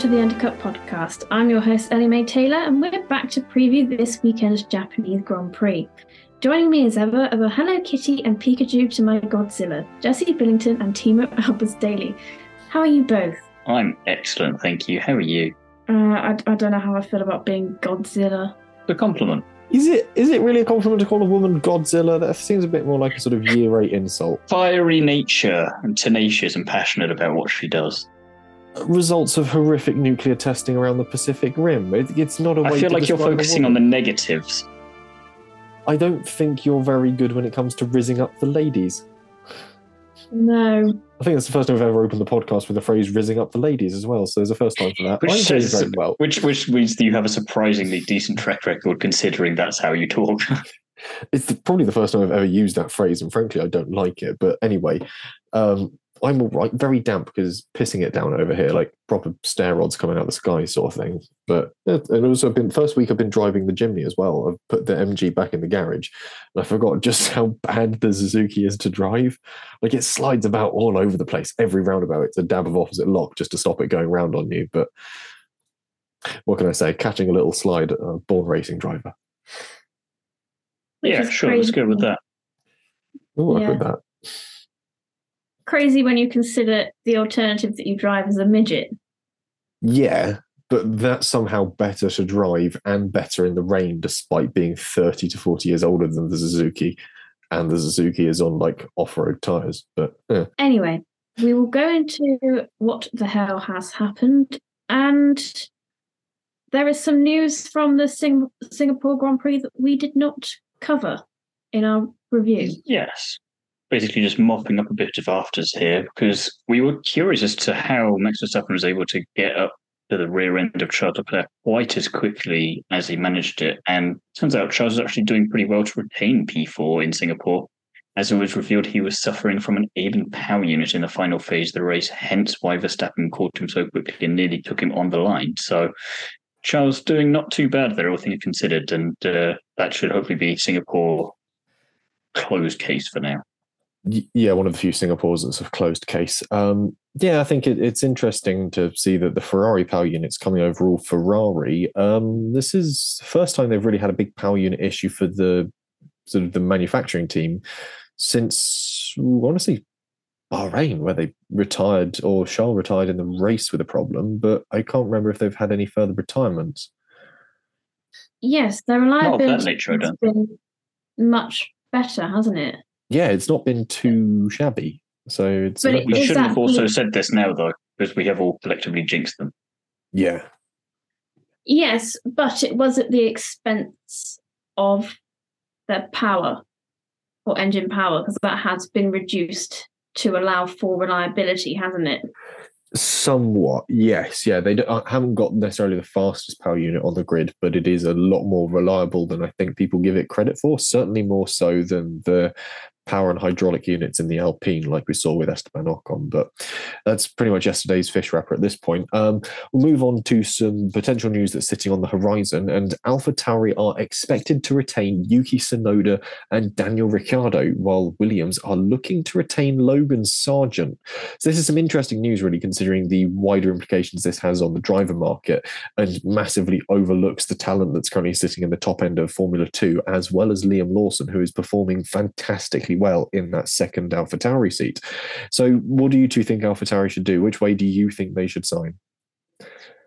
to the Undercut podcast. I'm your host, Ellie-May Taylor, and we're back to preview this weekend's Japanese Grand Prix. Joining me as ever are the Hello Kitty and Pikachu to my Godzilla, Jesse Billington and Thiemo Albers Daly. How are you both? I'm excellent, thank you. How are you? Uh, I, I don't know how I feel about being Godzilla. The compliment. Is it is it really a compliment to call a woman Godzilla? That seems a bit more like a sort of year eight insult. Fiery nature and tenacious and passionate about what she does. Results of horrific nuclear testing around the Pacific Rim. It, it's not a way I feel to like you're describe a focusing on the negatives. I don't think you're very good when it comes to rizzing up the ladies. No. I think that's the first time I've ever opened the podcast with the phrase "rizzing up the ladies" as well. So there's a first time for that. Which I'm says- very well. Which which means that you have a surprisingly decent track record considering that's how you talk. It's the, probably the first time I've ever used that phrase, and frankly, I don't like it. But anyway, um, I'm all right. Very damp because pissing it down over here, like proper stair rods coming out the sky, sort of thing. But yeah, and also, I've been first week I've been driving the Jimny as well. I've put the MG back in the garage, and I forgot just how bad the Suzuki is to drive. Like it slides about all over the place. Every roundabout, it's a dab of opposite lock just to stop it going round on you. But what can I say? Catching a little slide, uh, born racing driver. Yeah, is sure, let's go with that. We'll work Yeah. with that. Crazy when you consider the alternative that you drive as a midget. Yeah, but that's somehow better to drive and better in the rain, despite being 30 to 40 years older than the Suzuki. And the Suzuki is on like off road tyres. But yeah. Anyway, we will go into what the hell has happened. And there is some news from the Sing- Singapore Grand Prix that we did not cover in our review. Yes. Basically, just mopping up a bit of afters here because we were curious as to how Max Verstappen was able to get up to the rear end of Charles Leclerc quite as quickly as he managed it. And turns out Charles was actually doing pretty well to retain P4 in Singapore. As it was revealed, he was suffering from an ailing power unit in the final phase of the race, hence why Verstappen caught him so quickly and nearly took him on the line. So Charles doing not too bad there, all things considered, and uh, that should hopefully be Singapore closed case for now. Y- yeah, one of the few Singapores that's a closed case. Um, yeah, I think it, it's interesting to see that the Ferrari power unit's coming overall Ferrari. Um, this is the first time they've really had a big power unit issue for the sort of the manufacturing team since honestly Bahrain, where they retired or Charles retired in the race with a problem, but I can't remember if they've had any further retirements. Yes, their of that reliability nature, has been much better, hasn't it? Yeah, it's not been too shabby. So it's But We shouldn't have also actually- said this now, though, because we have all collectively jinxed them. yeah. Yes, but it was at the expense of their power or engine power because that has been reduced to allow for reliability, hasn't it? Somewhat, yes, yeah. They don't, uh, haven't got necessarily the fastest power unit on the grid, but it is a lot more reliable than I think people give it credit for. Certainly more so than the power and hydraulic units in the Alpine, like we saw with Esteban Ocon. But that's pretty much yesterday's fish wrapper at this point. Um, we'll move on to some potential news that's sitting on the horizon. And AlphaTauri are expected to retain Yuki Tsunoda and Daniel Ricciardo, while Williams are looking to retain Logan Sargeant. So this is some interesting news, really, considering the wider implications this has on the driver market and massively overlooks the talent that's currently sitting in the top end of Formula Two, as well as Liam Lawson, who is performing fantastically well in that second AlphaTauri seat. So, what do you two think AlphaTauri should do? Which way do you think they should sign?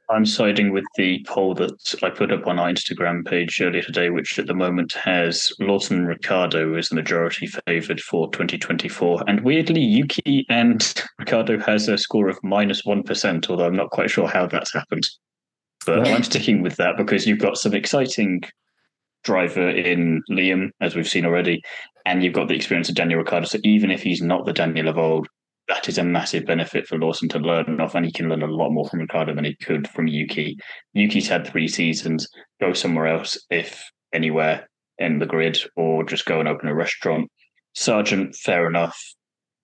I'm siding with the poll that I put up on our Instagram page earlier today, which at the moment has Lawson Ricciardo as the majority favoured for 2024. And weirdly, Yuki and Ricciardo has a score of minus 1, although I'm not quite sure how that's happened. But I'm sticking with that because you've got some exciting driver in Liam, as we've seen already, and you've got the experience of Daniel Ricciardo. So even if he's not the Daniel of old, that is a massive benefit for Lawson to learn off, and he can learn a lot more from Ricciardo than he could from Yuki. Yuki's had three seasons. Go somewhere else, if anywhere in the grid, or just go and open a restaurant. Sargeant, fair enough.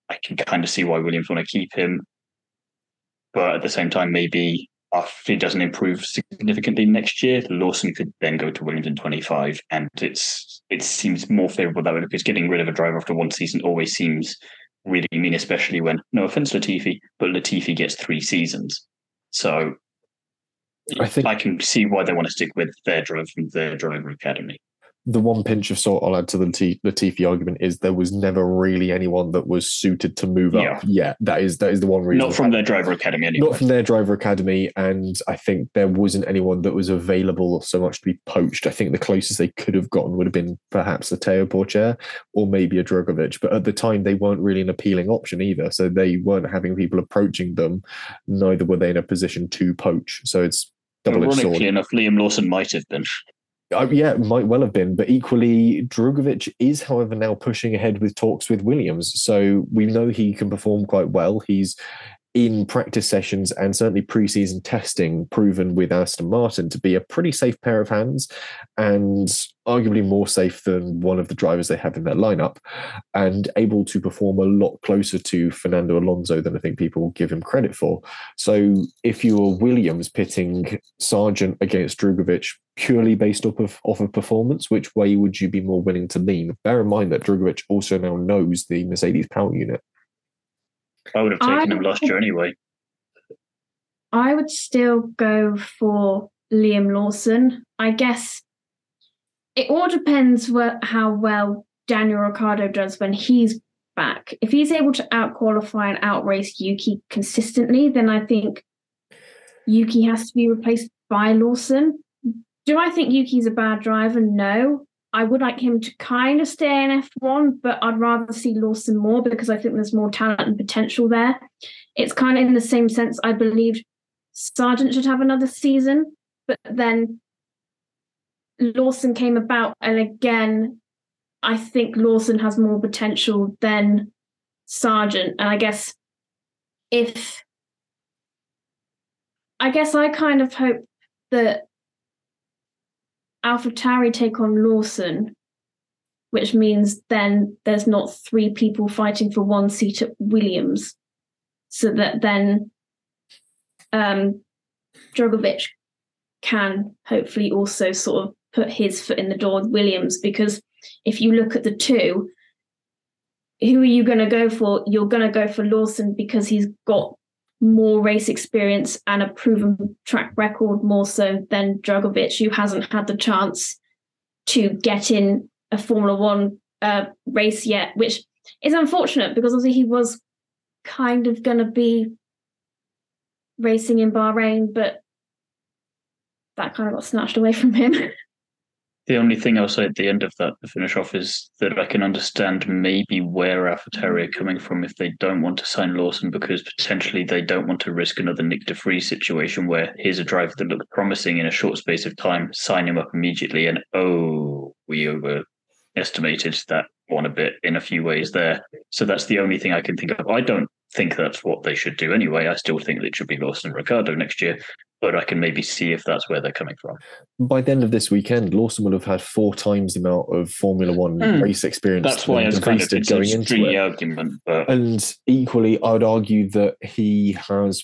I can kind of see why Williams want to keep him, but at the same time, maybe if he doesn't improve significantly next year, Lawson could then go to Williams in 25, and it's it seems more favourable that way because getting rid of a driver after one season always seems really mean, especially when no offense Latifi, but Latifi gets three seasons. So I think I can see why they want to stick with their driver from their driver academy. The one pinch of salt I'll add to the Lati- Latifi argument is there was never really anyone that was suited to move up. Yeah, that is that is the one reason. Not from their driver academy anyway. not from their driver academy, and I think there wasn't anyone that was available so much to be poached. I think the closest they could have gotten would have been perhaps a Théo Pourchaire or maybe a Drugovich, but at the time they weren't really an appealing option either. So they weren't having people approaching them. Neither were they in a position to poach. So it's double edged sword. Ironically enough, Liam Lawson might have been. Uh, yeah, might well have been, but equally, Drugovich is, however, now pushing ahead with talks with Williams. So we know he can perform quite well. He's in practice sessions and certainly preseason testing proven with Aston Martin to be a pretty safe pair of hands and arguably more safe than one of the drivers they have in their lineup and able to perform a lot closer to Fernando Alonso than I think people give him credit for. So if you were Williams pitting Sargeant against Drugovich purely based off of off of performance, which way would you be more willing to lean? Bear in mind that Drugovich also now knows the Mercedes power unit. I would have taken I- him last year anyway. I would still go for Liam Lawson. I guess it all depends where, how well Daniel Ricciardo does when he's back. If he's able to outqualify and outrace Yuki consistently, then I think Yuki has to be replaced by Lawson. Do I think Yuki's a bad driver? No. I would like him to kind of stay in F1, but I'd rather see Lawson more because I think there's more talent and potential there. It's kind of in the same sense I believed Sargeant should have another season, but then Lawson came about, and again, I think Lawson has more potential than Sargeant. And I guess if I guess I kind of hope that AlphaTauri take on Lawson, which means then there's not three people fighting for one seat at Williams, so that then um, Drugovich can hopefully also sort of put his foot in the door with Williams because if you look at the two, who are you going to go for? You're going to go for Lawson because he's got more race experience and a proven track record more so than Drugovich, who hasn't had the chance to get in a Formula One uh, race yet, which is unfortunate because obviously he was kind of going to be racing in Bahrain, but that kind of got snatched away from him. The only thing I'll say at the end of that to finish off is that I can understand maybe where AlphaTauri are coming from if they don't want to sign Lawson because potentially they don't want to risk another Nyck De Vries situation where here's a driver that looked promising in a short space of time, sign him up immediately, and oh, we overestimated that one a bit in a few ways there. So that's the only thing I can think of. I don't think that's what they should do anyway. I still think it should be Lawson and Ricciardo next year, but I can maybe see if that's where they're coming from. By the end of this weekend, Lawson will have had four times the amount of Formula One Hmm. race experience That's why I was kind of it's going into it. argument, but And equally, I would argue that he has,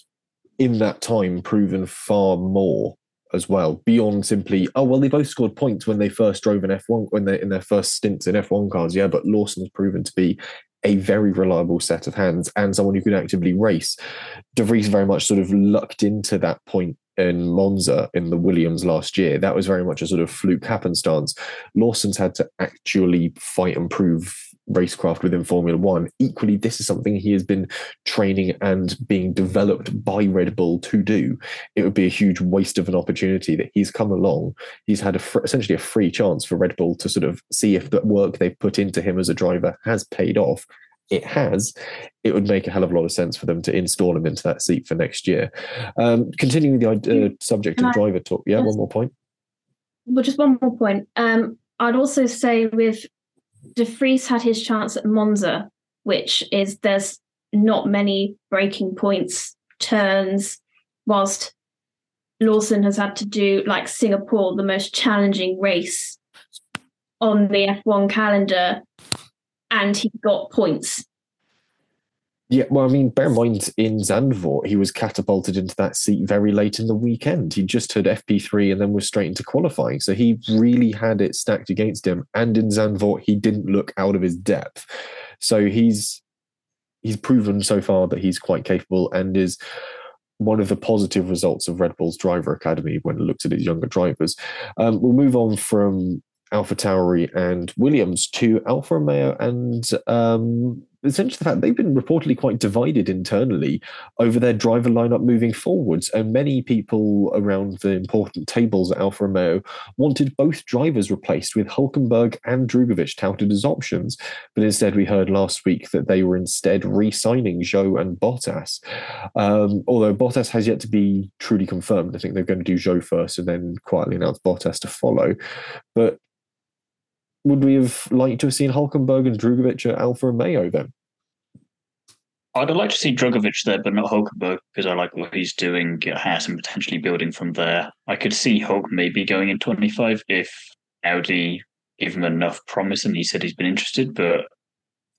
in that time, proven far more as well beyond simply oh well they both scored points when they first drove in F1 when they in their first stints in F1 cars yeah but Lawson has proven to be a very reliable set of hands and someone who can actively race. De Vries very much sort of lucked into that point in Monza in the Williams last year. That was very much a sort of fluke happenstance. Lawson's had to actually fight and prove racecraft within Formula One. Equally, this is something he has been training and being developed by Red Bull to do. It would be a huge waste of an opportunity that he's come along. He's had a fr- essentially a free chance for Red Bull to sort of see if the work they've put into him as a driver has paid off. It has. It would make a hell of a lot of sense for them to install him into that seat for next year. Um, continuing the uh, subject of driver talk. Yeah, one more point. Well, just one more point. Um, I'd also say with De Vries had his chance at Monza, which is there's not many breaking points, turns, whilst Lawson has had to do like Singapore, the most challenging race on the F1 calendar, and he got points. Yeah, well, I mean, bear in mind in Zandvoort, he was catapulted into that seat very late in the weekend. He just had FP3 and then was straight into qualifying. So he really had it stacked against him. And in Zandvoort, he didn't look out of his depth. So he's he's proven so far that he's quite capable and is one of the positive results of Red Bull's driver academy when it looked at its younger drivers. Um, we'll move on from AlphaTauri and Williams to Alfa Romeo and um, essentially the fact they've been reportedly quite divided internally over their driver lineup moving forwards. And many people around the important tables at Alfa Romeo wanted both drivers replaced with Hulkenberg and Drugovich touted as options. But instead, we heard last week that they were instead re signing Zhou and Bottas. Um, although Bottas has yet to be truly confirmed. I think they're going to do Zhou first and then quietly announce Bottas to follow. But would we have liked to have seen Hulkenberg and Drugovich at Alfa Romeo then? I'd like to see Drugovich there, but not Hulkenberg, because I like what he's doing at Haas and potentially building from there. I could see Hulk maybe going in 25 if Audi give him enough promise and he said he's been interested, but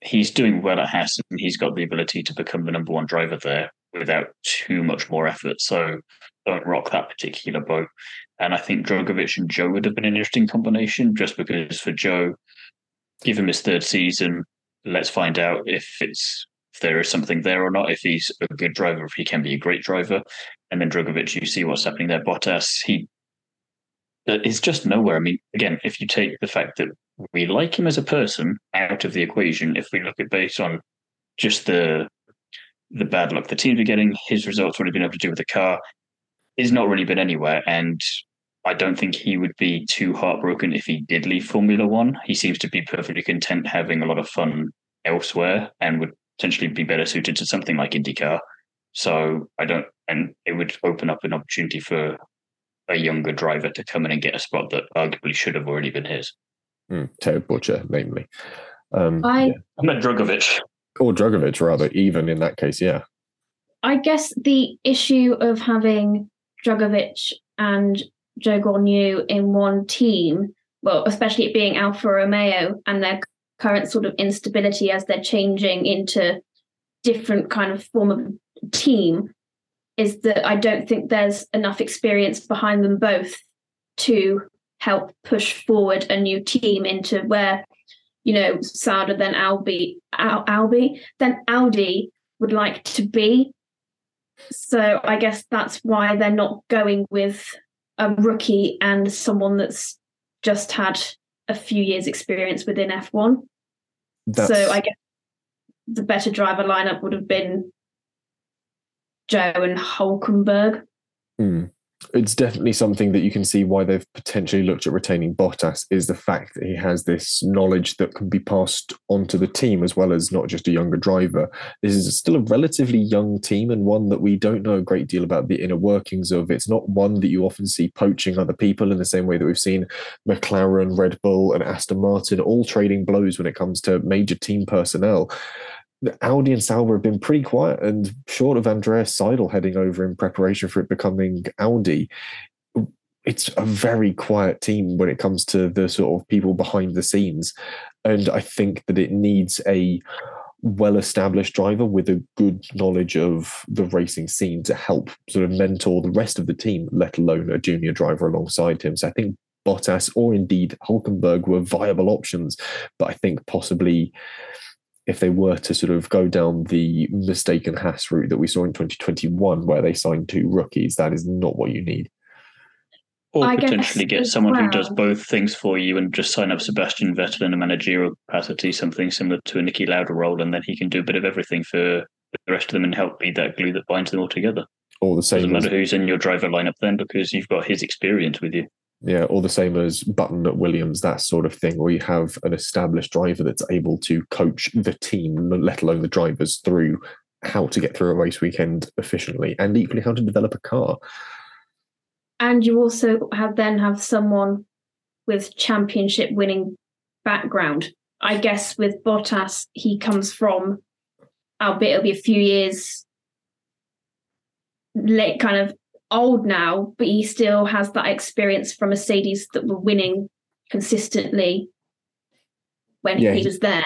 he's doing well at Haas and he's got the ability to become the number one driver there without too much more effort. So don't rock that particular boat. And I think Drugovich and Zhou would have been an interesting combination just because for Zhou, give him his third season. Let's find out if it's if there is something there or not, if he's a good driver, if he can be a great driver. And then Drugovich, you see what's happening there. Bottas, he uh, is just nowhere. I mean, again, if you take the fact that we like him as a person out of the equation, if we look at based on just the the bad luck the teams are getting, his results, what he's been able to do with the car, is not really been anywhere. And I don't think he would be too heartbroken if he did leave Formula One. He seems to be perfectly content having a lot of fun elsewhere and would potentially be better suited to something like IndyCar. So I don't, and it would open up an opportunity for a younger driver to come in and get a spot that arguably should have already been his. Mm, Ted Butcher, namely. Um, I yeah. I meant Drugovich. Or Drugovich, rather, even in that case, yeah. I guess the issue of having Drugovich and Zhou Guanyu in one team, well, especially it being Alfa Romeo and their current sort of instability as they're changing into different kind of form of team, is that I don't think there's enough experience behind them both to help push forward a new team into where, you know, Sauber then Albi, Al, Albi, then Audi would like to be. So I guess that's why they're not going with a rookie and someone that's just had a few years experience within F1. That's, So I guess the better driver lineup would have been Zhou and Hulkenberg. It's definitely something that you can see why they've potentially looked at retaining Bottas is the fact that he has this knowledge that can be passed onto the team as well as not just a younger driver. This is still a relatively young team and one that we don't know a great deal about the inner workings of. It's not one that you often see poaching other people in the same way that we've seen McLaren, Red Bull, and Aston Martin all trading blows when it comes to major team personnel. Audi and Sauber have been pretty quiet, and short of Andreas Seidl heading over in preparation for it becoming Audi, it's a very quiet team when it comes to the sort of people behind the scenes. And I think that it needs a well established driver with a good knowledge of the racing scene to help sort of mentor the rest of the team, let alone a junior driver alongside him. So I think Bottas or indeed Hulkenberg were viable options, but I think possibly if they were to sort of go down the mistaken Haas route that we saw in 2021, where they signed two rookies, that is not what you need. Or I potentially get as someone who does both things for you and just sign up Sebastian Vettel in a managerial capacity, something similar to a Niki Lauda role, and then he can do a bit of everything for the rest of them and help be that glue that binds them all together. Or the same. Doesn't same as, matter who's in your driver lineup then because you've got his experience with you. Yeah, or the same as Button at Williams, that sort of thing, where you have an established driver that's able to coach the team, let alone the drivers, through how to get through a race weekend efficiently and equally how to develop a car. And you also have then have someone with championship winning background. I guess with Bottas, he comes from, albeit it'll be a few years late, kind of old now, but he still has that experience from Mercedes that were winning consistently when Yeah, he he- was there.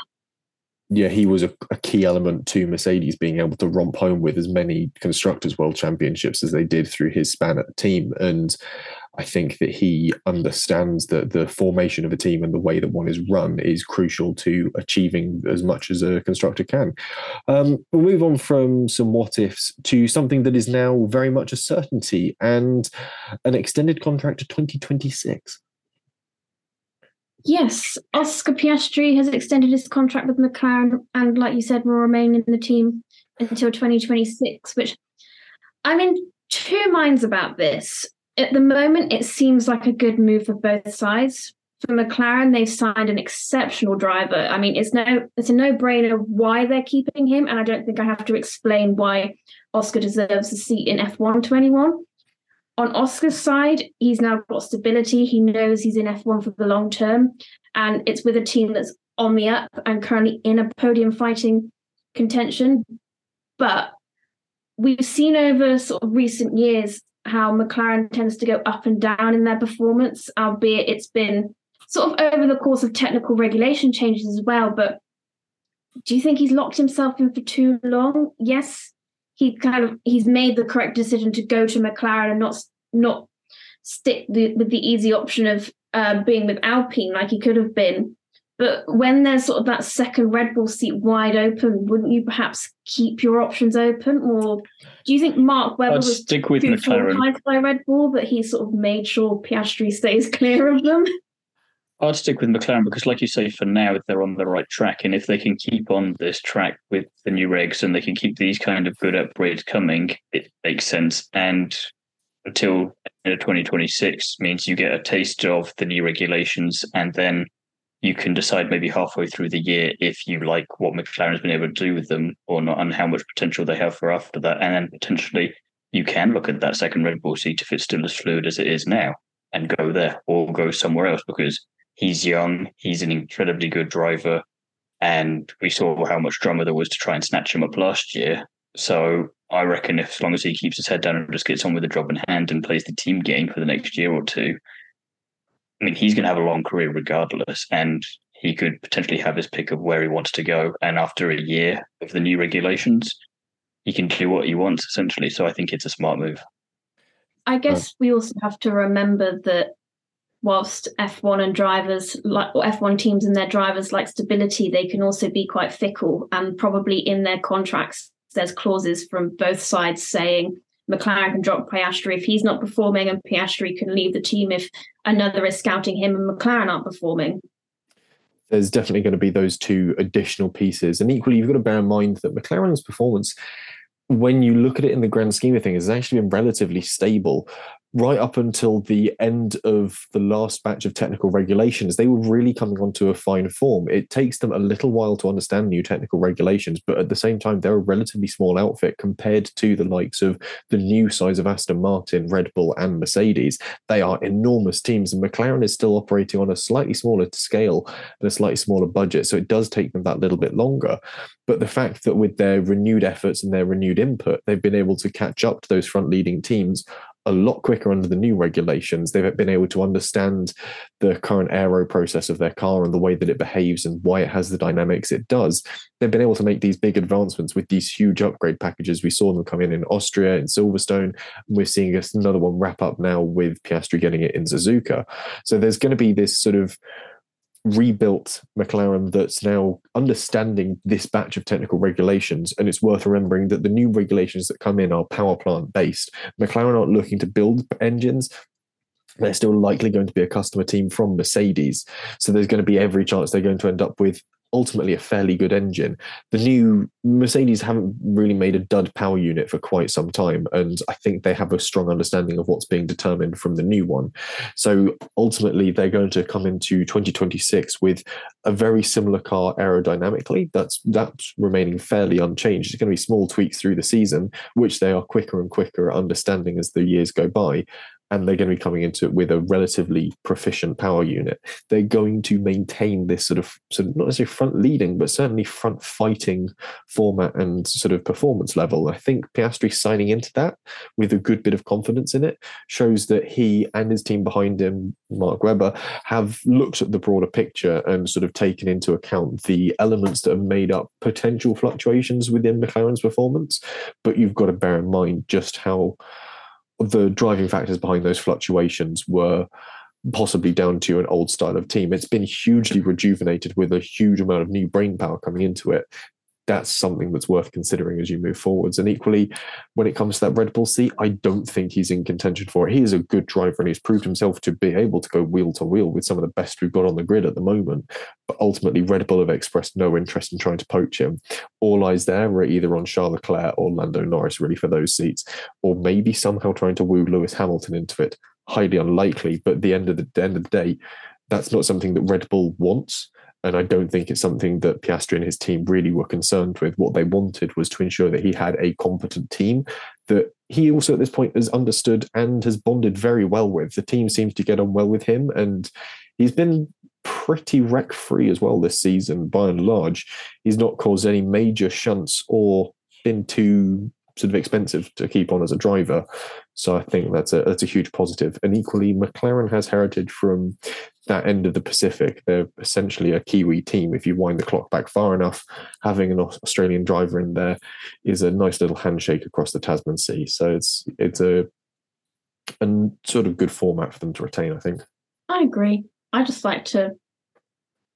yeah, he was a, a key element to Mercedes being able to romp home with as many constructors world championships as they did through his span at the team. And I think that he understands that the formation of a team and the way that one is run is crucial to achieving as much as a constructor can. Um, we'll move on from some what ifs to something that is now very much a certainty and an extended contract to 2026. Yes, Oscar Piastri has extended his contract with McLaren and, like you said, will remain in the team until 2026, which I'm in two minds about this. At the moment, it seems like a good move for both sides. For McLaren, they've signed an exceptional driver. I mean, it's no it's a no-brainer why they're keeping him, and I don't think I have to explain why Oscar deserves a seat in F1 21. On Oscar's side, he's now got stability. He knows he's in F1 for the long term, and it's with a team that's on the up and currently in a podium fighting contention. But we've seen over sort of recent years how McLaren tends to go up and down in their performance, albeit it's been sort of over the course of technical regulation changes as well. But do you think he's locked himself in for too long? Yes, he kind of he's made the correct decision to go to McLaren and not not stick the, with the easy option of uh, being with Alpine like he could have been. But when there's sort of that second Red Bull seat wide open, wouldn't you perhaps keep your options open? Or do you think Mark Webber I'd was stick with McLaren. by Red Bull that he sort of made sure Piastri stays clear of them? I'd stick with McLaren because, like you say, for now they're on the right track, and if they can keep on this track with the new regs and they can keep these kind of good upgrades coming, it makes sense. And until you know, 2026 means you get a taste of the new regulations, and then you can decide maybe halfway through the year if you like what McLaren has been able to do with them or not, and how much potential they have for after that. And then potentially you can look at that second Red Bull seat if it's still as fluid as it is now and go there or go somewhere else because he's young, he's an incredibly good driver, and we saw how much drama there was to try and snatch him up last year. So I reckon if as long as he keeps his head down and just gets on with the job in hand and plays the team game for the next year or two, I mean, he's going to have a long career regardless, and he could potentially have his pick of where he wants to go. And after a year of the new regulations, he can do what he wants essentially. So I think it's a smart move. I guess we also have to remember that whilst F1 and drivers like or F1 teams and their drivers like stability, they can also be quite fickle and probably in their contracts there's clauses from both sides saying McLaren can drop Piastri if he's not performing and Piastri can leave the team if another is scouting him and McLaren aren't performing. There's definitely going to be those two additional pieces. And equally, you've got to bear in mind that McLaren's performance when you look at it in the grand scheme of things, has actually been relatively stable right up until the end of the last batch of technical regulations, they were really coming onto a fine form. It takes them a little while to understand new technical regulations, but at the same time, they're a relatively small outfit compared to the likes of the new size of Aston Martin, Red Bull, and Mercedes. They are enormous teams, and McLaren is still operating on a slightly smaller scale and a slightly smaller budget. So it does take them that little bit longer. But the fact that with their renewed efforts and their renewed input, they've been able to catch up to those front leading teams a lot quicker under the new regulations. They've been able to understand the current aero process of their car and the way that it behaves and why it has the dynamics it does. They've been able to make these big advancements with these huge upgrade packages. We saw them come in in Austria, in Silverstone. We're seeing another one wrap up now with Piastri getting it in Suzuka. So there's going to be this sort of rebuilt McLaren that's now understanding this batch of technical regulations. And it's worth remembering that the new regulations that come in are power plant based. McLaren aren't looking to build engines. They're still likely going to be a customer team from Mercedes. So there's going to be every chance they're going to end up with ultimately a fairly good engine. The new Mercedes haven't really made a dud power unit for quite some time, and I think they have a strong understanding of what's being determined from the new one. So ultimately, they're going to come into 2026 with a very similar car aerodynamically. That's that's remaining fairly unchanged. It's going to be small tweaks through the season, which they are quicker and quicker at understanding as the years go by and they're going to be coming into it with a relatively proficient power unit. They're going to maintain this sort of, sort of not necessarily front leading, but certainly front fighting format and sort of performance level. I think Piastri signing into that with a good bit of confidence in it shows that he and his team behind him, Mark Webber, have looked at the broader picture and sort of taken into account the elements that have made up potential fluctuations within McLaren's performance. But you've got to bear in mind just how the driving factors behind those fluctuations were possibly down to an old style of team. It's been hugely rejuvenated with a huge amount of new brain power coming into it. That's something that's worth considering as you move forwards. And equally, when it comes to that Red Bull seat, I don't think he's in contention for it. He is a good driver and he's proved himself to be able to go wheel to wheel with some of the best we've got on the grid at the moment. But ultimately, Red Bull have expressed no interest in trying to poach him. All eyes there are either on Charles Leclerc or Lando Norris, really, for those seats, or maybe somehow trying to woo Lewis Hamilton into it highly unlikely. But at the end of the, the end of the day, that's not something that Red Bull wants. And I don't think it's something that Piastri and his team really were concerned with. What they wanted was to ensure that he had a competent team that he also at this point has understood and has bonded very well with. The team seems to get on well with him, and he's been pretty wreck free as well this season by and large. He's not caused any major shunts or been too sort of expensive to keep on as a driver. So I think that's a that's a huge positive. And equally, McLaren has heritage from that end of the Pacific. They're essentially a Kiwi team. If you wind the clock back far enough, having an Australian driver in there is a nice little handshake across the Tasman Sea. So it's it's a a sort of good format for them to retain. I think. I agree. I just like to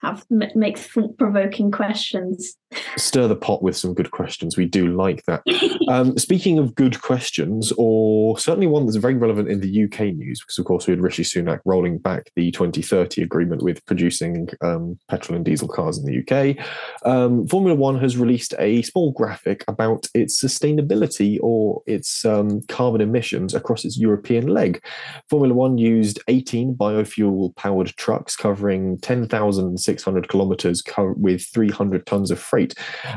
have make thought provoking questions. Stir the pot with some good questions. We do like that. um, speaking of good questions, or certainly one that's very relevant in the UK news, because of course we had Rishi Sunak rolling back the 2030 agreement with producing um, petrol and diesel cars in the UK. Um, Formula One has released a small graphic about its sustainability or its um, carbon emissions across its European leg. Formula One used 18 biofuel powered trucks covering 10,000 600 kilometers with 300 tons of freight.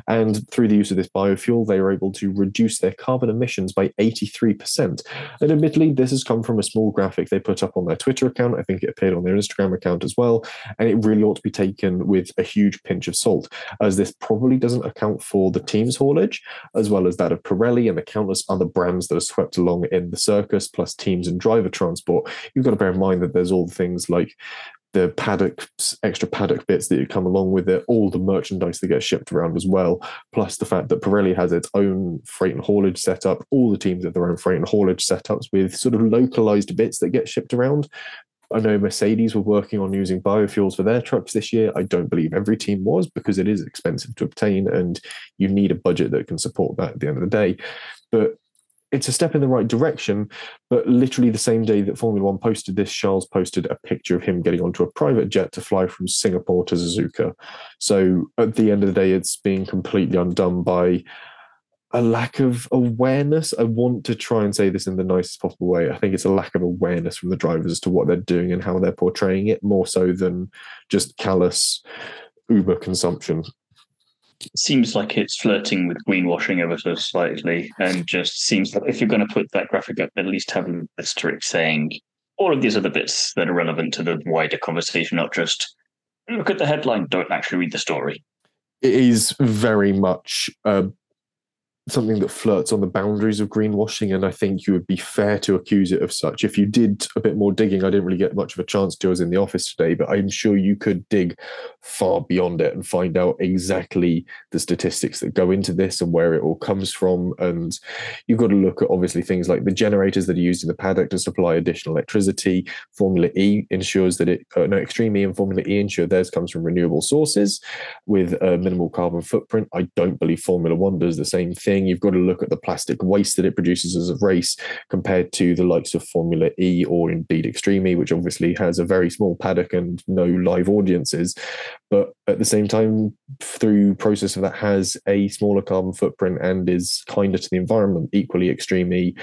And through the use of this biofuel, they were able to reduce their carbon emissions by 83%. And admittedly, this has come from a small graphic they put up on their Twitter account. I think it appeared on their Instagram account as well. And it really ought to be taken with a huge pinch of salt, as this probably doesn't account for the team's haulage, as well as that of Pirelli and the countless other brands that are swept along in the circus, plus teams and driver transport. You've got to bear in mind that there's all the things like the paddock extra paddock bits that come along with it, all the merchandise that gets shipped around as well, plus the fact that Pirelli has its own freight and haulage setup. All the teams have their own freight and haulage setups with sort of localized bits that get shipped around. I know Mercedes were working on using biofuels for their trucks this year. I don't believe every team was because it is expensive to obtain and you need a budget that can support that at the end of the day. But it's a step in the right direction, but literally the same day that Formula One posted this, Charles posted a picture of him getting onto a private jet to fly from Singapore to Suzuka. So at the end of the day, it's being completely undone by a lack of awareness. I want to try and say this in the nicest possible way. I think it's a lack of awareness from the drivers as to what they're doing and how they're portraying it, more so than just callous Uber consumption seems like it's flirting with greenwashing ever so slightly, and just seems like if you're going to put that graphic up, at least have an asterisk saying all of these other bits that are relevant to the wider conversation, not just look at the headline, don't actually read the story. It is very much uh, something that flirts on the boundaries of greenwashing, and I think you would be fair to accuse it of such. If you did a bit more digging, I didn't really get much of a chance to. I was in the office today, but I'm sure you could dig far beyond it and find out exactly the statistics that go into this and where it all comes from. And you've got to look at obviously things like the generators that are used in the paddock to supply additional electricity. Formula E ensures that it, uh, no, Extreme E and Formula E ensure theirs comes from renewable sources with a minimal carbon footprint. I don't believe Formula One does the same thing thing. You've got to look at the plastic waste that it produces as a race compared to the likes of Formula E or indeed Extreme E, which obviously has a very small paddock and no live audiences. But at the same time, through process of that has a smaller carbon footprint and is kinder to the environment. Equally, Extreme E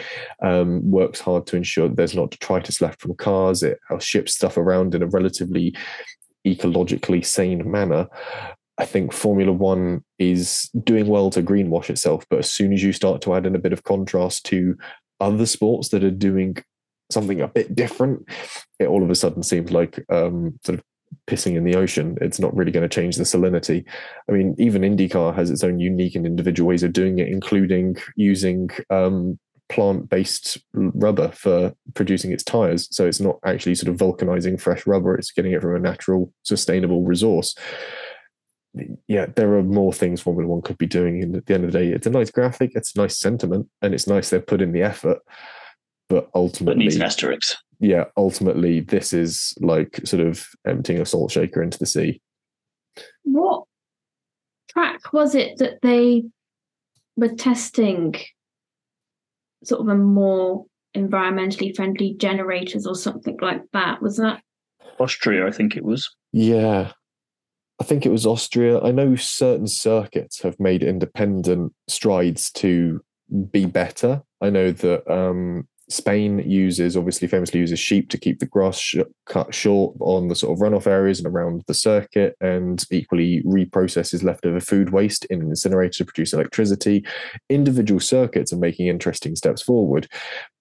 um, works hard to ensure there's not detritus left from cars. It ships stuff around in a relatively ecologically sane manner. I think Formula One is doing well to greenwash itself, but as soon as you start to add in a bit of contrast to other sports that are doing something a bit different, it all of a sudden seems like um, sort of pissing in the ocean. It's not really going to change the salinity. I mean, even IndyCar has its own unique and individual ways of doing it, including using um, plant-based rubber for producing its tires. So it's not actually sort of vulcanizing fresh rubber; it's getting it from a natural, sustainable resource yeah, there are more things Formula One could be doing. And at the end of the day, it's a nice graphic, it's a nice sentiment, and it's nice they've put in the effort. but But ultimately, needs an asterisk. yeah, ultimately, this is like sort of emptying a salt shaker into the sea. What track was it that they were testing sort of a more environmentally friendly generators or something like that? Was that Austria, I think it was. Yeah. I think it was Austria. I know certain circuits have made independent strides to be better. I know that um, Spain uses, obviously, famously uses sheep to keep the grass sh- cut short on the sort of runoff areas and around the circuit, and equally reprocesses leftover food waste in an incinerator to produce electricity. Individual circuits are making interesting steps forward.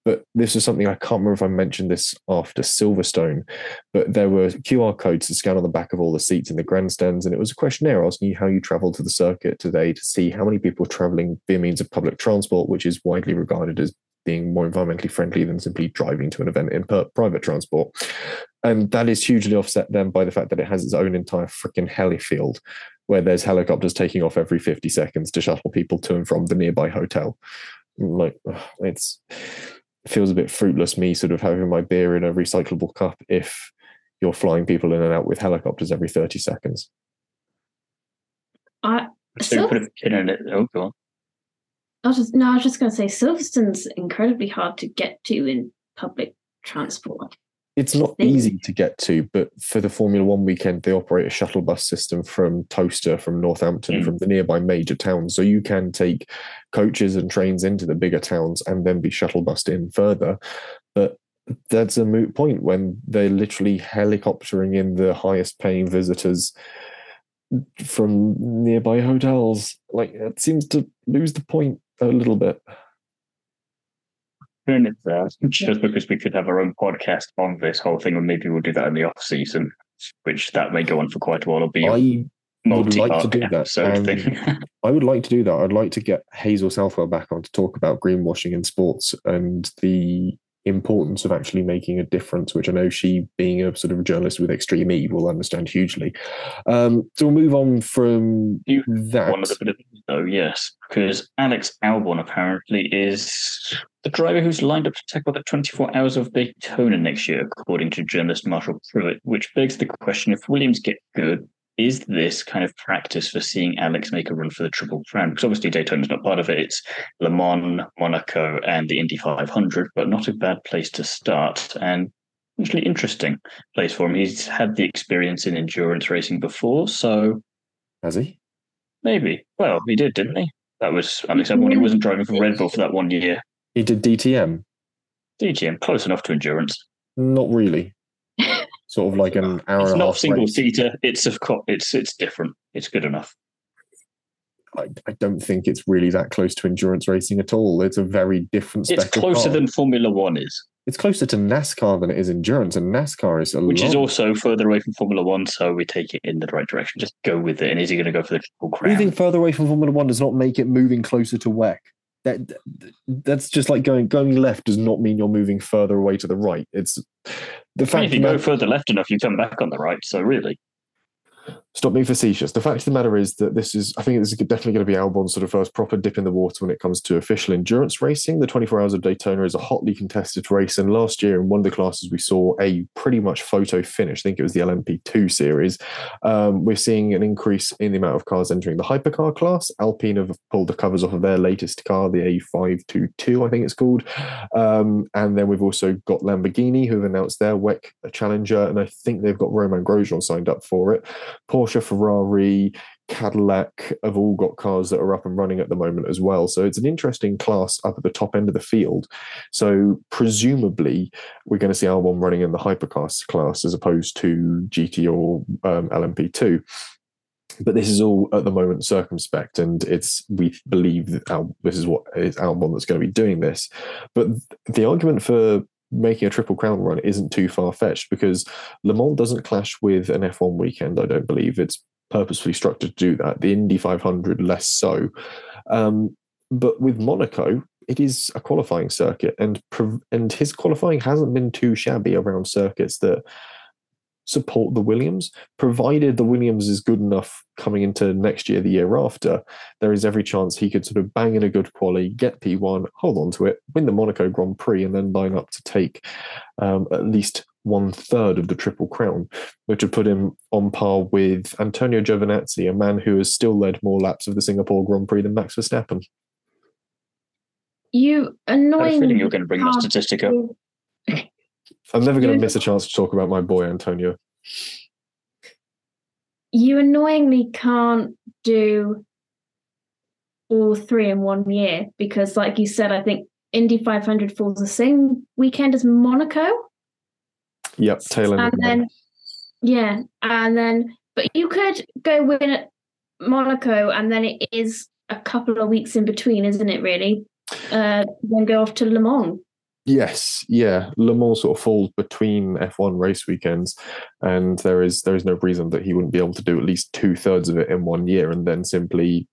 But this is something I can't remember if I mentioned this after Silverstone, but there were QR codes to scan on the back of all the seats in the grandstands, and it was a questionnaire asking you how you travelled to the circuit today to see how many people are travelling via means of public transport, which is widely regarded as being more environmentally friendly than simply driving to an event in per- private transport. And that is hugely offset then by the fact that it has its own entire freaking heli field where there's helicopters taking off every 50 seconds to shuttle people to and from the nearby hotel. Like it's it feels a bit fruitless me sort of having my beer in a recyclable cup if you're flying people in and out with helicopters every 30 seconds. I So put a pin in it. Oh, go on. I was just no, I was just gonna say Silverstone's incredibly hard to get to in public transport. It's not easy to get to, but for the Formula One weekend, they operate a shuttle bus system from Towcester, from Northampton, Mm. from the nearby major towns. So you can take coaches and trains into the bigger towns and then be shuttle bussed in further. But that's a moot point when they're literally helicoptering in the highest paying visitors from nearby hotels. Like it seems to lose the point a little bit. Putting it there, just because we could have our own podcast on this whole thing, or maybe we'll do that in the off season, which that may go on for quite a while. It'll be I would like to do that, and- thing. I would like to do that. I'd like to get Hazel Southwell back on to talk about greenwashing in sports and the importance of actually making a difference, which I know she, being a sort of journalist with extreme E, will understand hugely. Um, so we'll move on from You- that. One of the bit of though, yes, because Alex Albon apparently is the driver who's lined up to tackle the 24 Hours of Daytona next year, according to journalist Marshall Pruett. Which begs the question: If Williams get good, is this kind of practice for seeing Alex make a run for the Triple Crown? Because obviously Daytona's not part of it; it's Le Mans, Monaco, and the Indy 500, but not a bad place to start. And actually interesting place for him. He's had the experience in endurance racing before, so Has he? Maybe. Well, he did, didn't he? That was Alex Albon. He wasn't driving for Red Bull for that one year. He did DTM. DTM, close enough to endurance. Not really. Sort of like an hour It's and a not single seater. It's a it's it's different. It's good enough. I, I don't think it's really that close to endurance racing at all. It's a very different. It's closer than Formula One is, It's closer to NASCAR than it is endurance, and NASCAR is a which is also further away from Formula One. So we take it in the right direction. Just go with it. And is he going to go for the triple crown? Moving further away from Formula One does not make it moving closer to WEC. That that's just like going going left does not mean you're moving further away to the right. It's the I mean, fact if you go further left enough, you come back on the right. So really, stop being facetious. The fact of the matter is that this is, I think this is definitely going to be Albon's sort of first proper dip in the water when it comes to official endurance racing. The 24 Hours of Daytona is a hotly contested race, and last year in one of the classes we saw a pretty much photo finish. I think it was the LMP2 series. Um, we're seeing an increase in the amount of cars entering the hypercar class. Alpine have pulled the covers off of their latest car, the A522, I think it's called. Um, and then we've also got Lamborghini, who have announced their WEC Challenger, and I think they've got Romain Grosjean signed up for it. Porsche, Ferrari, Cadillac have all got cars that are up and running at the moment as well. So it's an interesting class up at the top end of the field. So presumably we're going to see Albon running in the hypercars class as opposed to GT or um, LMP2. But this is all at the moment circumspect, and it's we believe that this is what is Albon that's going to be doing this. But the argument for making a triple crown run isn't too far fetched because Le Mans doesn't clash with an F1 weekend. I don't believe it's purposefully structured to do that. The Indy 500 less so. Um, but with Monaco, it is a qualifying circuit, and and his qualifying hasn't been too shabby around circuits that support the Williams, provided the Williams is good enough coming into next year, the year after. There is every chance he could sort of bang in a good quality, get P1, hold on to it, win the Monaco Grand Prix, and then line up to take um, at least one third of the Triple Crown, which would put him on par with Antonio Giovinazzi, a man who has still led more laps of the Singapore Grand Prix than Max Verstappen. You I have a annoying. feeling you're going to bring that statistic up. I'm never going to miss a chance to talk about my boy Antonio. You annoyingly can't do all three in one year because, like you said, I think Indy 500 falls the same weekend as Monaco. Yep, end. and then yeah and then but you could go win at monaco and then it is a couple of weeks in between isn't it really uh then go off to le mans Yes, yeah. Le Mans sort of falls between F1 race weekends, and there is there is no reason that he wouldn't be able to do at least two thirds of it in one year, and then simply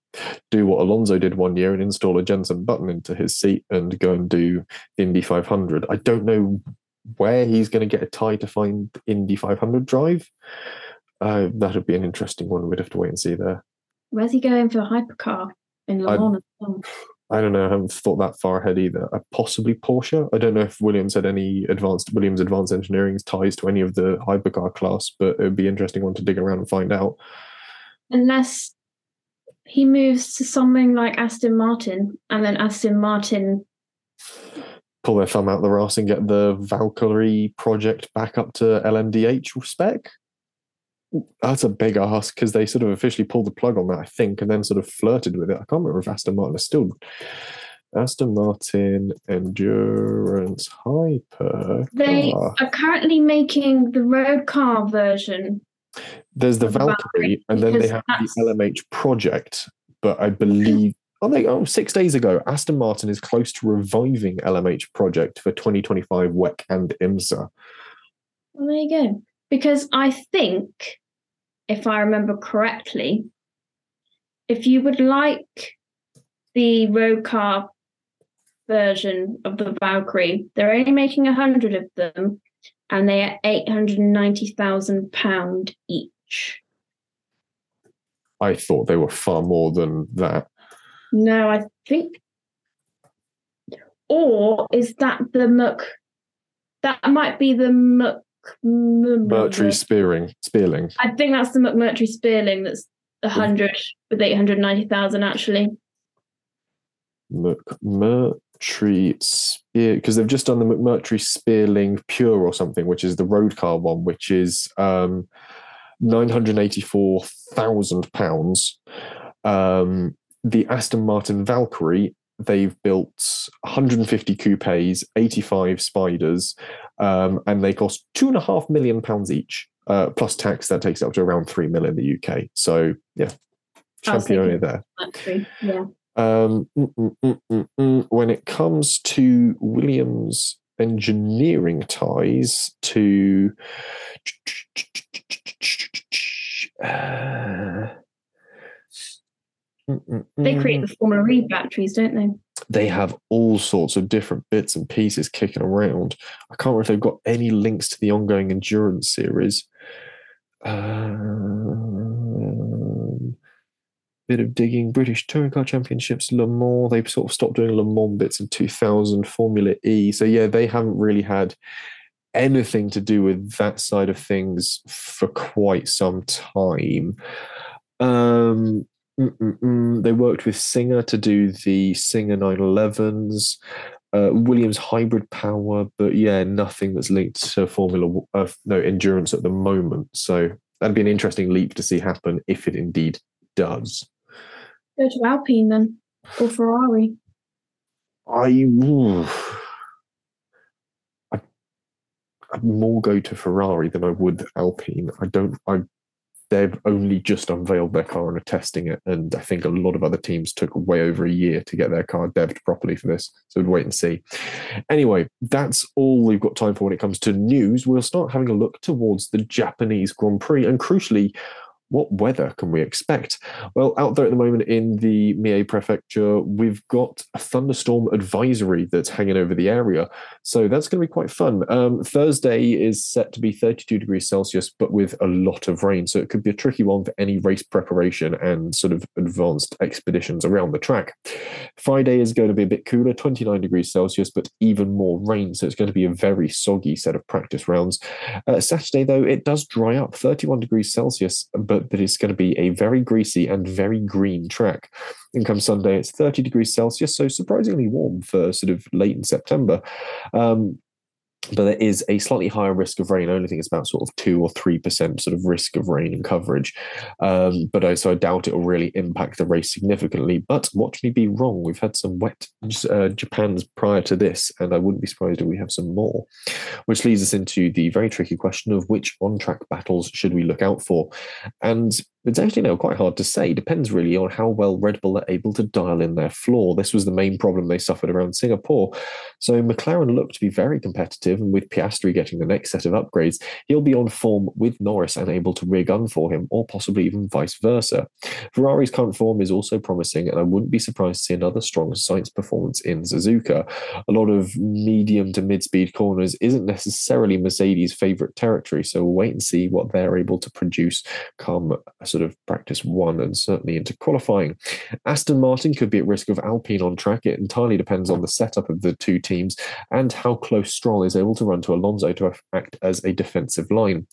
do what Alonso did one year and install a Jensen Button into his seat and go and do Indy 500. I don't know where he's going to get a tie to find Indy 500 drive. Uh, that would be an interesting one. We'd have to wait and see there. where's he going for a hypercar in le mans? I don't know. I haven't thought that far ahead either. Uh, possibly Porsche. I don't know if Williams had any advanced Williams Advanced Engineering ties to any of the hypercar class, but it would be interesting one to dig around and find out. unless he moves to something like aston martin and then aston martin Pull their thumb out the arse and get the Valkyrie project back up to LMDH spec. That's a big ask because they sort of officially pulled the plug on that, I think, and then sort of flirted with it. I can't remember if Aston Martin is still Aston Martin Endurance Hyper. they are currently making the road car version There's the Valkyrie, and then they have that's- the LMH project. But I believe, oh, they, oh, six days ago, Aston Martin is close to reviving LMH project for 2025 WEC and IMSA. Well, there you go. Because I think, if I remember correctly, if you would like the road car version of the Valkyrie, they're only making a hundred of them, and they are eight hundred ninety thousand pound each. I thought they were far more than that. No, I think, or is that the Muck? That might be the Muck. Mercury Spearing, Spearling. I think that's the McMurtry Spéirling that's a hundred with eight hundred ninety thousand actually. McMurtry Spear, because they've just done the McMurtry Spéirling Pure or something, which is the road car one, which is um, nine hundred eighty-four thousand pounds. Um, the Aston Martin Valkyrie, they've built 150 coupes, 85 spiders, um, and they cost two and a half million pounds each. Uh, plus tax, that takes it up to around three million in the UK. So yeah, champion there. Mercury, yeah. Um, mm, mm, mm. when it comes to Williams engineering ties to uh, mm, mm, They create the Formula E batteries, don't they? they have all sorts of different bits and pieces kicking around. I can't remember if they've got any links to the ongoing endurance series. Um, bit of digging. British Touring Car Championships, Le Mans. They sort of stopped doing Le Mans bits in 2000. Formula E. So yeah, they haven't really had anything to do with that side of things for quite some time. Um, Mm-mm-mm. They worked with Singer to do the Singer 911s, uh, Williams hybrid power, but yeah, nothing that's linked to Formula uh, no endurance at the moment. So that'd be an interesting leap to see happen if it indeed does. Go to Alpine then, or Ferrari. I. I I'd more go to Ferrari than I would Alpine. I don't. I they've only just unveiled their car and are testing it, and I think a lot of other teams took way over a year to get their car devved properly for this. So we'd wait and see. Anyway, that's all we've got time for when it comes to news. We'll start having a look towards the Japanese Grand Prix, and crucially. What weather can we expect? Well, out there at the moment in the Mie prefecture, we've got a thunderstorm advisory that's hanging over the area. So that's going to be quite fun. Um, Thursday is set to be 32 degrees Celsius, but with a lot of rain. So it could be a tricky one for any race preparation and sort of advanced expeditions around the track. Friday is going to be a bit cooler, 29 degrees Celsius, but even more rain. So it's going to be a very soggy set of practice rounds. Uh, Saturday, though, it does dry up, 31 degrees Celsius, but that it's going to be a very greasy and very green track. And come Sunday, it's 30 degrees Celsius, so surprisingly warm for sort of late in September. Um, but there is a slightly higher risk of rain. I only think it's about sort of two or three percent sort of risk of rain and coverage. Um, but I, so I doubt it will really impact the race significantly. But watch me be wrong. We've had some wet uh, Japans prior to this, and I wouldn't be surprised if we have some more. Which leads us into the very tricky question of which on-track battles should we look out for, and it's actually now quite hard to say. Depends really on how well Red Bull are able to dial in their floor. This was the main problem they suffered around Singapore. So McLaren looked to be very competitive, and with Piastri getting the next set of upgrades, he'll be on form with Norris and able to rear gun for him, or possibly even vice versa. Ferrari's current form is also promising, and I wouldn't be surprised to see another strong Sainz performance in Suzuka. A lot of medium to mid-speed corners isn't necessarily Mercedes' favourite territory, so we'll wait and see what they're able to produce come sort of practice one and certainly into qualifying. Aston Martin could be at risk of Alpine on track. It entirely depends on the setup of the two teams and how close Stroll is able to run to Alonso to act as a defensive line.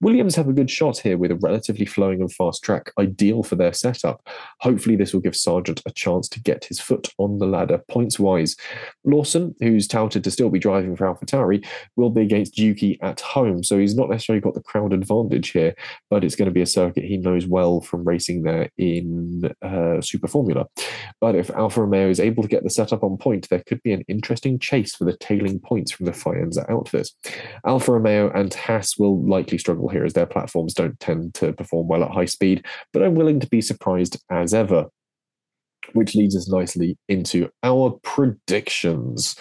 Williams have a good shot here with a relatively flowing and fast track, ideal for their setup. Hopefully, this will give Sargeant a chance to get his foot on the ladder points wise. Lawson, who's touted to still be driving for AlphaTauri, will be against Yuki at home, so he's not necessarily got the crowd advantage here, but it's going to be a circuit he knows well from racing there in uh, Super Formula. But if Alfa Romeo is able to get the setup on point, there could be an interesting chase for the tailing points from the Faenza outfit. Alfa Romeo and Haas will likely struggle here as their platforms don't tend to perform well at high speed, but I'm willing to be surprised as ever. Which leads us nicely into our predictions.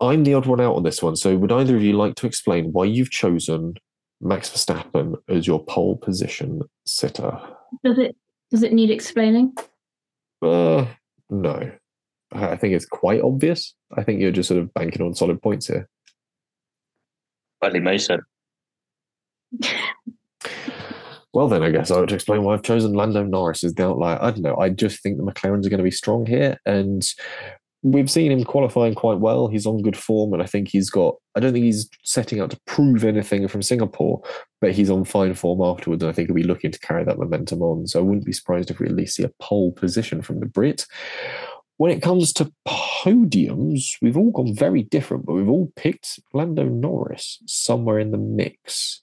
I'm the odd one out on this one, so would either of you like to explain why you've chosen Max Verstappen as your pole position sitter. Does it does it need explaining? Uh, no. I think it's quite obvious. I think you're just sort of banking on solid points here. Well, Mason. well, then I guess I would explain why I've chosen Lando Norris as the outlier. I don't know. I just think the McLarens are going to be strong here, and we've seen him qualifying quite well. He's on good form, and I think he's got. I don't think he's setting out to prove anything from Singapore, but he's on fine form afterwards, and I think he'll be looking to carry that momentum on. So I wouldn't be surprised if we at least see a pole position from the Brit. When it comes to podiums, we've all gone very different, but we've all picked Lando Norris somewhere in the mix.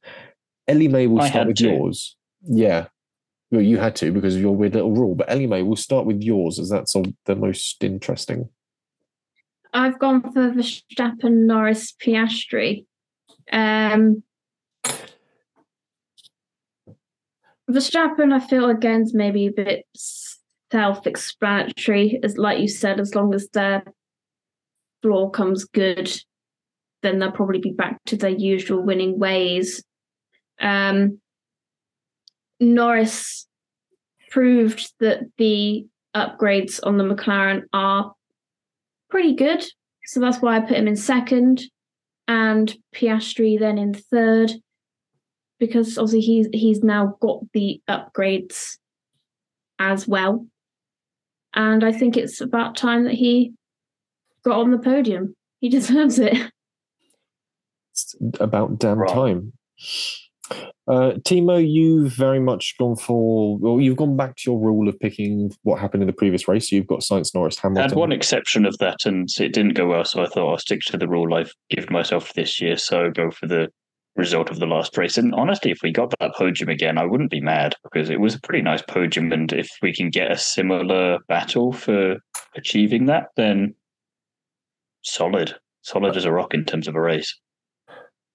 Ellie-May will start with to. yours. Yeah, well, you had to because of your weird little rule. But Ellie-May, we'll start with yours as that's the most interesting. I've gone for Verstappen, Norris, Piastri. Um, Verstappen, I feel again is maybe a bit self-explanatory. As like you said, as long as their floor comes good, then they'll probably be back to their usual winning ways. Um, Norris proved that the upgrades on the McLaren are pretty good. So that's why I put him in second and Piastri then in third because obviously he's he's now got the upgrades as well. And I think it's about time that he got on the podium. He deserves it. It's about damn right. time. Uh, Thiemo, you've very much gone for, well, you've gone back to your rule of picking what happened in the previous race. You've got Sainz Norris, Hamilton. I had one exception of that, and it didn't go well. So I thought I'll stick to the rule I've given myself this year. So go for the result of the last race. And honestly, if we got that podium again, I wouldn't be mad because it was a pretty nice podium. And if we can get a similar battle for achieving that, then solid, solid as a rock in terms of a race.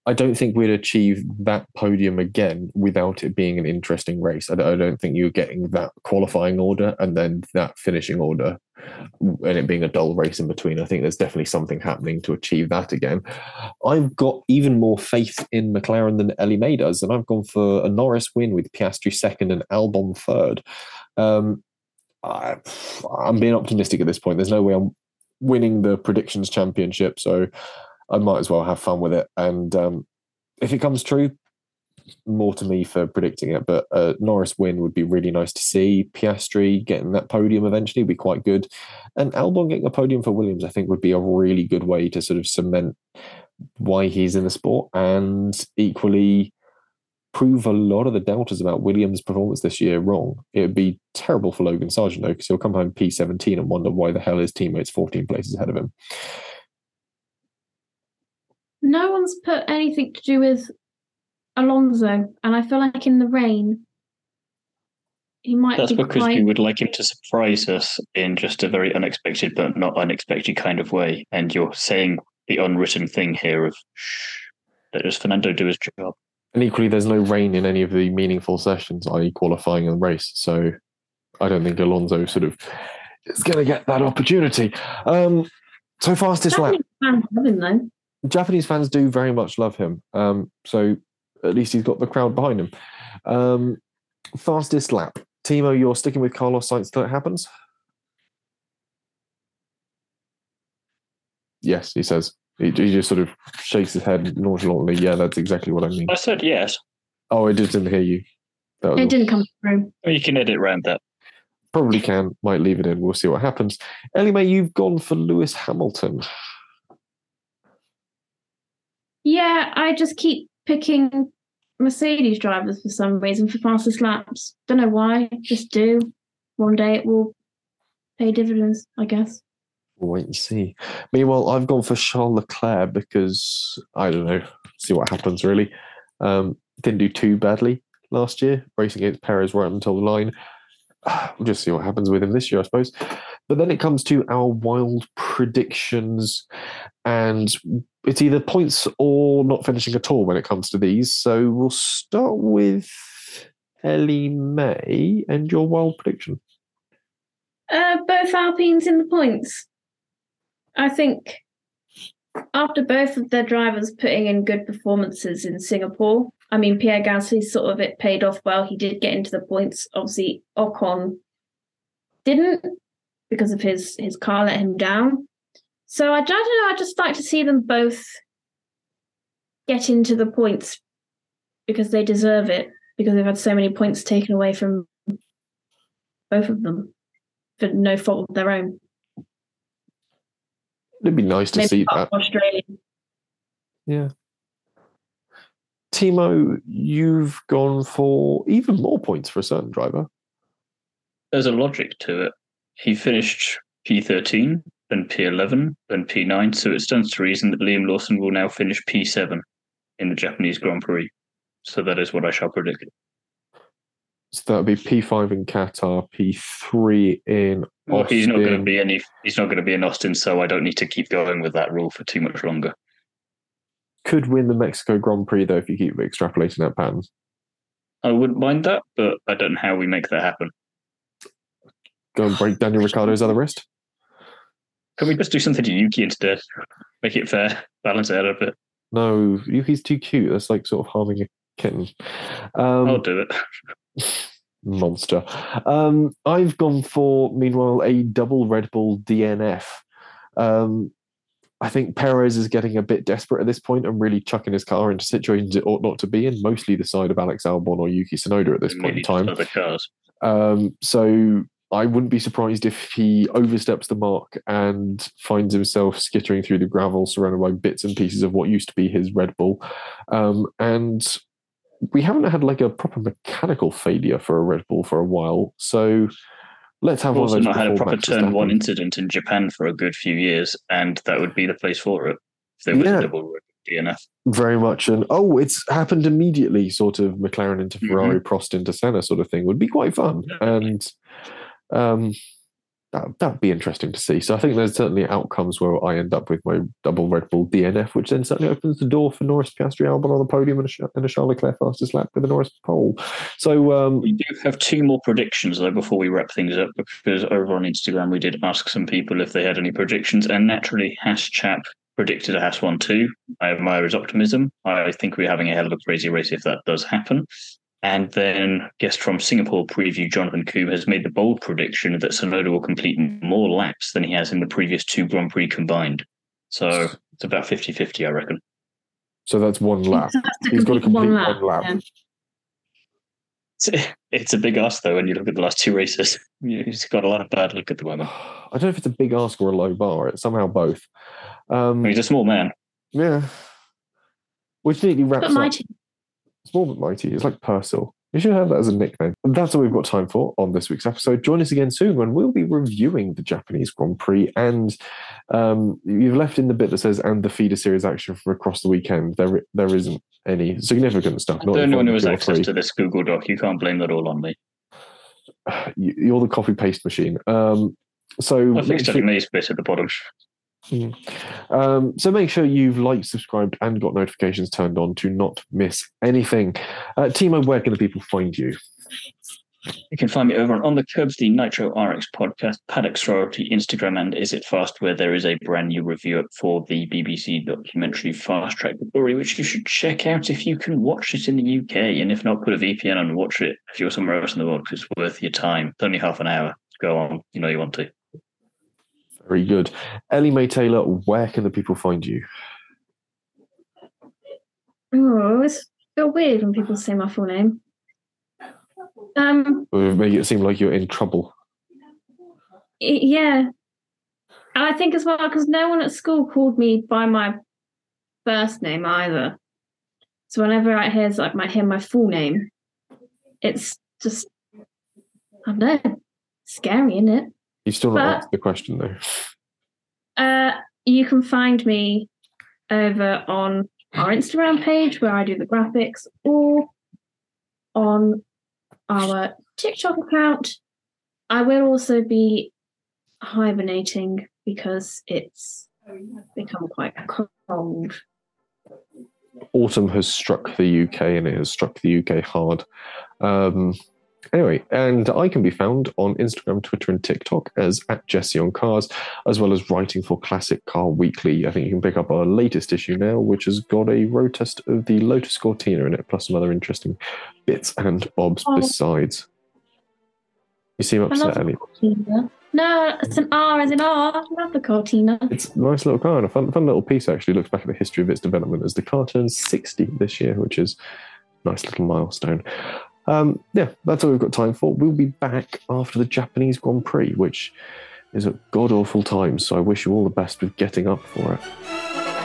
I don't think we'd achieve that podium again without it being an interesting race. I don't, I don't think you're getting that qualifying order and then that finishing order and it being a dull race in between. I think there's definitely something happening to achieve that again. I've got even more faith in McLaren than Ellie-May does, and I've gone for a Norris win with Piastri second and Albon third. Um, I, I'm being optimistic at this point. There's no way I'm winning the predictions championship, so I might as well have fun with it. And um, if it comes true, more to me for predicting it. But uh, Norris win would be really nice to see. Piastri getting that podium eventually would be quite good. And Albon getting a podium for Williams, I think, would be a really good way to sort of cement why he's in the sport and equally prove a lot of the doubters about Williams' performance this year wrong. It would be terrible for Logan Sargeant, though, because he'll come home P17 and wonder why the hell his teammates 14 places ahead of him. No one's put anything to do with Alonso, and I feel like in the rain, he might. That's be because quite... you would like him to surprise us in just a very unexpected but not unexpected kind of way. And you're saying the unwritten thing here of shh, let us Fernando do his job. And equally, there's no rain in any of the meaningful sessions, i.e., qualifying and race. So I don't think Alonso sort of is going to get that opportunity. Um, so fastest lap. Japanese fans love him though. Japanese fans do very much love him. Um, so at least he's got the crowd behind him. Um, fastest lap. Thiemo, you're sticking with Carlos Sainz till it happens? Yes, he says. He, he just sort of shakes his head nonchalantly. Yeah, that's exactly what I mean. I said yes. Oh, I just didn't hear you. That was It all. didn't come through. Well, you can edit around that. Probably can. Might leave it in. We'll see what happens. Ellie-May, you've gone for Lewis Hamilton. Yeah, I just keep picking Mercedes drivers for some reason for fastest laps. Don't know why. Just do. One day it will pay dividends, I guess. We'll wait and see. Meanwhile, I've gone for Charles Leclerc because I don't know. See what happens. Really, um, didn't do too badly last year, racing against Perez right until the line. We'll just see what happens with him this year, I suppose. But then it comes to our wild predictions, and it's either points or not finishing at all when it comes to these. So we'll start with Ellie-May and your wild prediction. Uh, both Alpines in the points. I think after both of their drivers putting in good performances in Singapore, I mean, Pierre Gasly sort of it paid off well. He did get into the points. Obviously, Ocon didn't because of his his car let him down. So I don't know. I just like to see them both get into the points because they deserve it because they've had so many points taken away from both of them for no fault of their own. It'd be nice to Maybe see that. from Australia. Yeah. Thiemo, you've gone for even more points for a certain driver. There's a logic to it. He finished P13, then P11, then P9, so it stands to reason that Liam Lawson will now finish P7 in the Japanese Grand Prix. So that is what I shall predict. So that would be P5 in Qatar, P3 in Well, he's not going to be any. He's not going to be in Austin, so I don't need to keep going with that rule for too much longer. Could win the Mexico Grand Prix though if you keep extrapolating that pattern. I wouldn't mind that, but I don't know how we make that happen. Go and break Daniel Ricciardo's other wrist. Can we just do something to Yuki instead? Make it fair, balance it out a bit. No, Yuki's too cute. That's like sort of harming a kitten. Um, I'll do it. monster. Um, I've gone for, meanwhile, a double Red Bull DNF. Um, I think Perez is getting a bit desperate at this point and really chucking his car into situations it ought not to be in, mostly the side of Alex Albon or Yuki Tsunoda at this point in time. Um, so I wouldn't be surprised if he oversteps the mark and finds himself skittering through the gravel, surrounded by bits and pieces of what used to be his Red Bull. Um, and we haven't had like a proper mechanical failure for a Red Bull for a while. So let's have We've one also not had a proper turn one incident in Japan for a good few years, and that would be the place for it if there was Yeah. a double DNF. Very much an oh, it's happened immediately sort of McLaren into Mhm. Ferrari, Prost into Senna sort of thing would be quite fun. Yeah. And um, that that'd be interesting to see. So I think there's certainly outcomes where I end up with my double Red Bull DNF, which then certainly opens the door for Norris Piastri Albon on the podium and a, and a Charles Leclerc fastest lap with a Norris pole. So um, we do have two more predictions though before we wrap things up because over on Instagram we did ask some people if they had any predictions, and naturally Haas chap predicted a Haas one too. I admire his optimism. I think we're having a hell of a crazy race if that does happen. And then, guest from Singapore preview, Jonathan Koo, has made the bold prediction that Tsunoda will complete more laps than he has in the previous two Grand Prix combined. So it's about 50 50, I reckon. So that's one lap. He's got to complete one lap. One lap. Yeah. It's, it's a big ask, though, when you look at the last two races. He's got a lot of bad look at the moment. I don't know if it's a big ask or a low bar. It's somehow both. Um, he's a small man. Yeah. Which neatly wraps up. Small but mighty. It's like Purcell. You should have that as a nickname. And that's all we've got time for on this week's episode. Join us again soon when we'll be reviewing the Japanese Grand Prix. And um, you've left in the bit that says "and the feeder series action from across the weekend." There, there isn't any significant stuff. I don't know who has access to this Google Doc. You can't blame that all on me. You're the copy paste machine. Um, so I think it's a nice bit at the bottom. Mm. Um, so make sure you've liked, subscribed, and got notifications turned on to not miss anything. Uh, Thiemo, where can the people find you? You can find me over on, on the Kerbs, the Nitro RX podcast, Paddock Sorority, Instagram, and Is It Fast, where there is a brand new review up for the BBC documentary Fast Track Glory, which you should check out if you can watch it in the UK. And if not, put a VPN on and watch it if you're somewhere else in the world, because it's worth your time. It's only half an hour. Go on, you know you want to. Very good. Ellie-May Taylor, where can the people find you? Oh, it's feel weird when people say my full name. Um, make it seem like you're in trouble. Yeah, I think as well because no one at school called me by my first name either. So whenever I hear like my hear my full name, it's just I don't know, scary, isn't it? You still not answered the question though. Uh, you can find me over on our Instagram page where I do the graphics, or on our TikTok account. I will also be hibernating because it's become quite cold. Autumn has struck the UK and it has struck the UK hard. Um, Anyway, and I can be found on Instagram, Twitter, and TikTok as at Jesse on Cars, as well as writing for Classic Car Weekly. I think you can pick up our latest issue now, which has got a road test of the Lotus Cortina in it, plus some other interesting bits and bobs oh. besides. You seem upset, Ellie. No, it's an R as in R. I love the Cortina. It's a nice little car and a fun, fun little piece, actually. Looks back at the history of its development as the car turns 60 this year, which is a nice little milestone. Um, yeah, that's all we've got time for. We'll be back after the Japanese Grand Prix, which is a god awful time. So I wish you all the best with getting up for it.